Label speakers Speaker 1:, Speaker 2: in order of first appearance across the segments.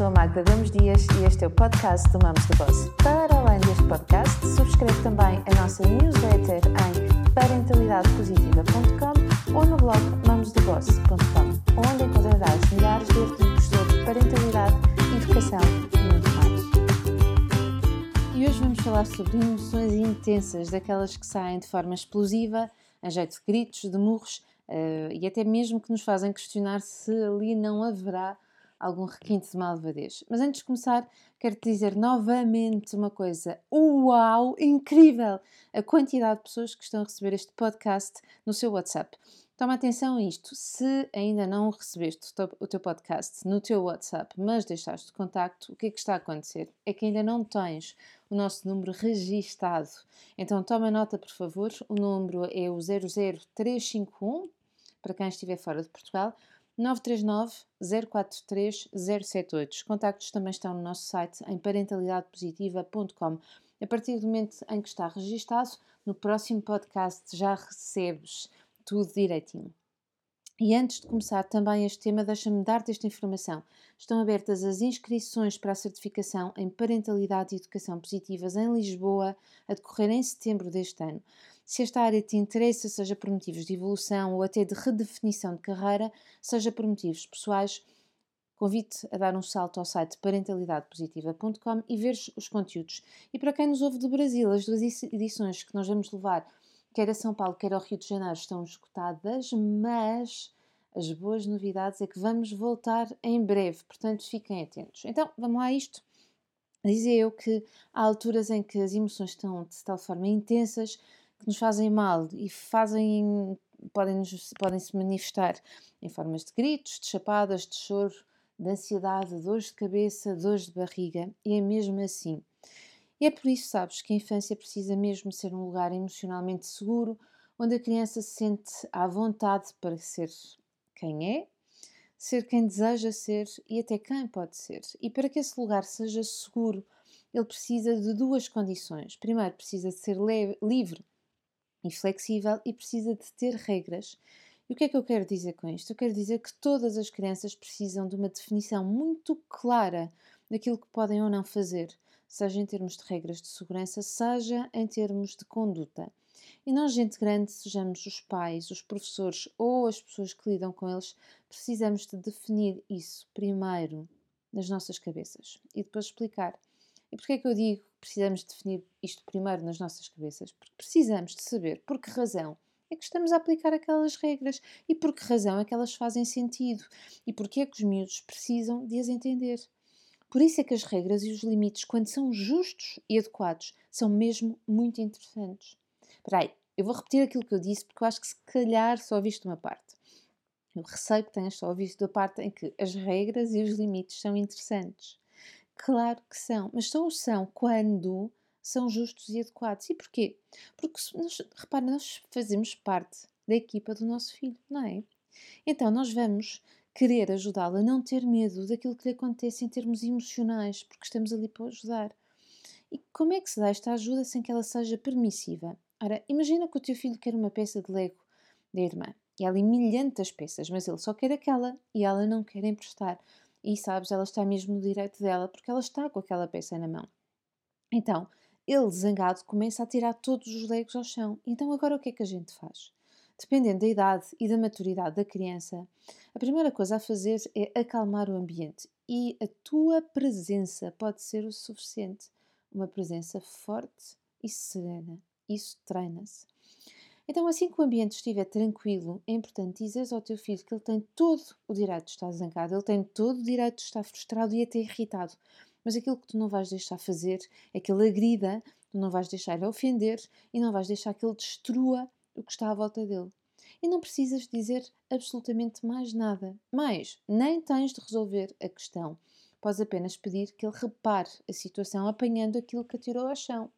Speaker 1: sou a Magda Gomes Dias e este é o podcast do Mamos do Boss. Para além deste podcast, subscreve também a nossa newsletter em parentalidadepositiva.com ou no blog mamosdoboss.com, onde encontrarás milhares de artigos sobre parentalidade, educação e muito mais. E hoje vamos falar sobre emoções intensas, daquelas que saem de forma explosiva, a jeito de gritos, de murros uh, e até mesmo que nos fazem questionar se ali não haverá algum requinte de malvadez. Mas antes de começar, quero te dizer novamente uma coisa. Uau! Incrível! A quantidade de pessoas que estão a receber este podcast no seu WhatsApp. Toma atenção a isto. Se ainda não recebeste o teu podcast no teu WhatsApp, mas deixaste de contacto, o que é que está a acontecer? É que ainda não tens o nosso número registado. Então toma nota, por favor. O número é o 00351, para quem estiver fora de Portugal. 939 043 078. Os contactos também estão no nosso site em parentalidadepositiva.com. A partir do momento em que está registado, no próximo podcast já recebes tudo direitinho. E antes de começar também este tema, deixa-me dar-te esta informação. Estão abertas as inscrições para a certificação em Parentalidade e Educação Positivas em Lisboa, a decorrer em setembro deste ano. Se esta área te interessa, seja por motivos de evolução ou até de redefinição de carreira, seja por motivos pessoais, convido-te a dar um salto ao site parentalidadepositiva.com e ver os conteúdos. E para quem nos ouve do Brasil, as duas edições que nós vamos levar, quer a São Paulo, quer ao Rio de Janeiro, estão esgotadas, mas as boas novidades é que vamos voltar em breve, portanto fiquem atentos. Então, vamos lá a isto. Dizia eu que há alturas em que as emoções estão de tal forma intensas que nos fazem mal e fazem podem, podem se manifestar em formas de gritos, de chapadas, de choro, de ansiedade, de dores de cabeça, dores de barriga, e é mesmo assim. E é por isso, sabes, que a infância precisa mesmo ser um lugar emocionalmente seguro, onde a criança se sente à vontade para ser quem é, ser quem deseja ser e até quem pode ser. E para que esse lugar seja seguro, ele precisa de duas condições. Primeiro, precisa de ser livre e flexível e precisa de ter regras. E o que é que eu quero dizer com isto? Eu quero dizer que todas as crianças precisam de uma definição muito clara daquilo que podem ou não fazer, seja em termos de regras de segurança, seja em termos de conduta. E nós, gente grande, sejamos os pais, os professores ou as pessoas que lidam com eles, precisamos de definir isso primeiro nas nossas cabeças e depois explicar. E porquê é que eu digo que precisamos definir isto primeiro nas nossas cabeças? Porque precisamos de saber por que razão é que estamos a aplicar aquelas regras e por que razão é que elas fazem sentido e porque é que os miúdos precisam de as entender. Por isso é que as regras e os limites, quando são justos e adequados, são mesmo muito interessantes. Espera aí, eu vou repetir aquilo que eu disse porque eu acho que se calhar só ouviste uma parte. Eu receio que tenhas só ouvido a parte em que as regras e os limites são interessantes. Claro que são, mas só o são quando são justos e adequados. E porquê? Porque, nós, repara, nós fazemos parte da equipa do nosso filho, não é? Então nós vamos querer ajudá-lo a não ter medo daquilo que lhe acontece em termos emocionais, porque estamos ali para ajudar. E como é que se dá esta ajuda sem que ela seja permissiva? Ora, imagina que o teu filho quer uma peça de Lego da irmã. E ela milhentas peças, mas ele só quer aquela e ela não quer emprestar e sabes, ela está mesmo no direito dela porque ela está com aquela peça na mão. Então, ele, zangado, começa a tirar todos os legos ao chão. Então, agora o que é que a gente faz? Dependendo da idade e da maturidade da criança, a primeira coisa a fazer é acalmar o ambiente e a tua presença pode ser o suficiente. Uma presença forte e serena. Isso treina-se. Então, assim que o ambiente estiver tranquilo, é importante dizeres ao teu filho que ele tem todo o direito de estar zangado, ele tem todo o direito de estar frustrado e até irritado. Mas aquilo que tu não vais deixar fazer é que ele agrida, tu não vais deixar ele ofender e não vais deixar que ele destrua o que está à volta dele. E não precisas dizer absolutamente mais nada. Mais, nem tens de resolver a questão. Podes apenas pedir que ele repare a situação apanhando aquilo que atirou ao chão.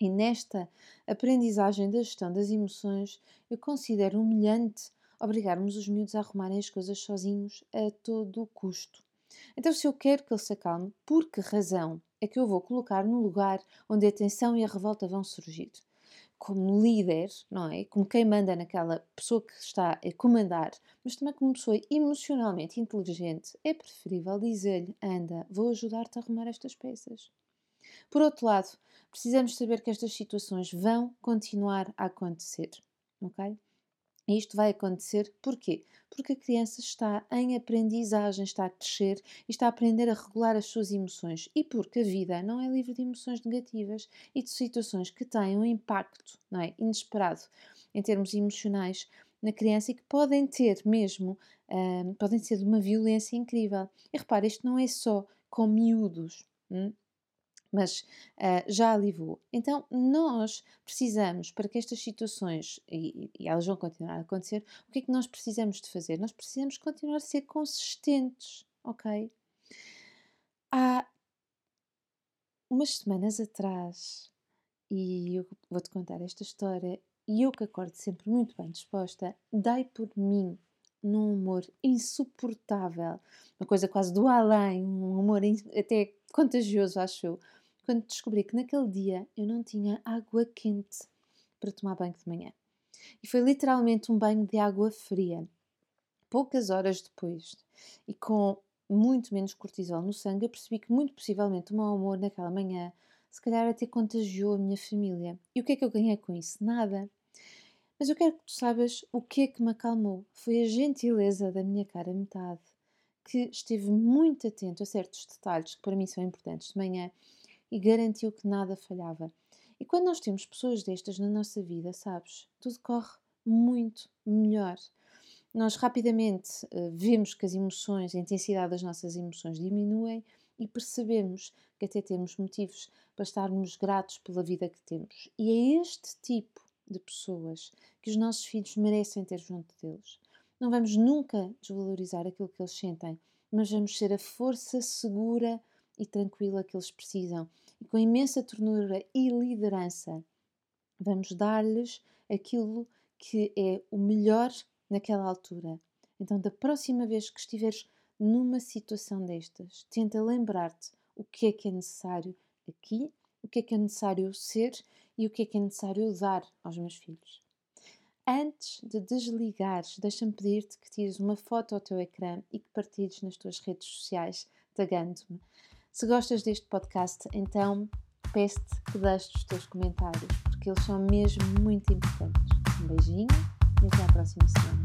Speaker 1: E nesta aprendizagem da gestão das emoções, eu considero humilhante obrigarmos os miúdos a arrumarem as coisas sozinhos a todo o custo. Então, se eu quero que ele se acalme, por que razão é que eu vou colocar no lugar onde a tensão e a revolta vão surgir? como líder, não é? Como quem manda naquela pessoa que está a comandar, mas também como pessoa emocionalmente inteligente, é preferível dizer-lhe: anda, vou ajudar-te a arrumar estas peças. Por outro lado, precisamos saber que estas situações vão continuar a acontecer, ok? E isto vai acontecer porquê? Porque a criança está em aprendizagem, está a crescer e está a aprender a regular as suas emoções. E porque a vida não é livre de emoções negativas e de situações que têm um impacto não é, inesperado em termos emocionais na criança e que podem ter mesmo, um, podem ser de uma violência incrível. E repare, isto não é só com miúdos. Hum? Mas uh, já alivou. Então, nós precisamos, para que estas situações, e, e, elas vão continuar a acontecer, o que é que nós precisamos de fazer? Nós precisamos continuar a ser consistentes, ok? Há umas semanas atrás, e eu vou-te contar esta história, e eu que acordo sempre muito bem disposta, dei por mim num humor insuportável, uma coisa quase do além, um humor até contagioso, acho eu, quando descobri que naquele dia eu não tinha água quente para tomar banho de manhã. E foi literalmente um banho de água fria. Poucas horas depois, e com muito menos cortisol no sangue, eu percebi que muito possivelmente o mau humor naquela manhã se calhar até contagiou a minha família. E o que é que eu ganhei com isso? Nada. Mas eu quero que tu saibas o que é que me acalmou. Foi a gentileza da minha cara metade, que esteve muito atento a certos detalhes que para mim são importantes de manhã e garantiu que nada falhava. E quando nós temos pessoas destas na nossa vida, sabes, tudo corre muito melhor. Nós rapidamente uh, vemos que as emoções, a intensidade das nossas emoções diminuem e percebemos que até temos motivos para estarmos gratos pela vida que temos. E é este tipo de pessoas que os nossos filhos merecem ter junto deles. Não vamos nunca desvalorizar aquilo que eles sentem, mas vamos ser a força segura e tranquila que eles precisam. E com imensa ternura e liderança, vamos dar-lhes aquilo que é o melhor naquela altura. Então, da próxima vez que estiveres numa situação destas, tenta lembrar-te o que é que é necessário aqui, o que é que é necessário ser e o que é que é necessário dar aos meus filhos. Antes de desligares, deixa-me pedir-te que tires uma foto ao teu ecrã e que partilhes nas tuas redes sociais, tagando-me. Se gostas deste podcast, então peço-te que deixes os teus comentários, porque eles são mesmo muito importantes. Um beijinho e até à próxima semana.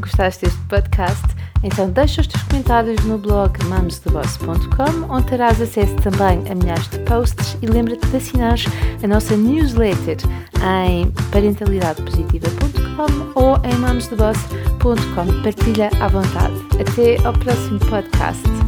Speaker 1: Gostaste deste podcast? Então deixa os teus comentários no blog mamosdeboss.com, onde terás acesso também a milhares de posts e lembra-te de assinar a nossa newsletter em parentalidadepositiva.com ou em mamosdeboss.com. Partilha à vontade. Até ao próximo podcast.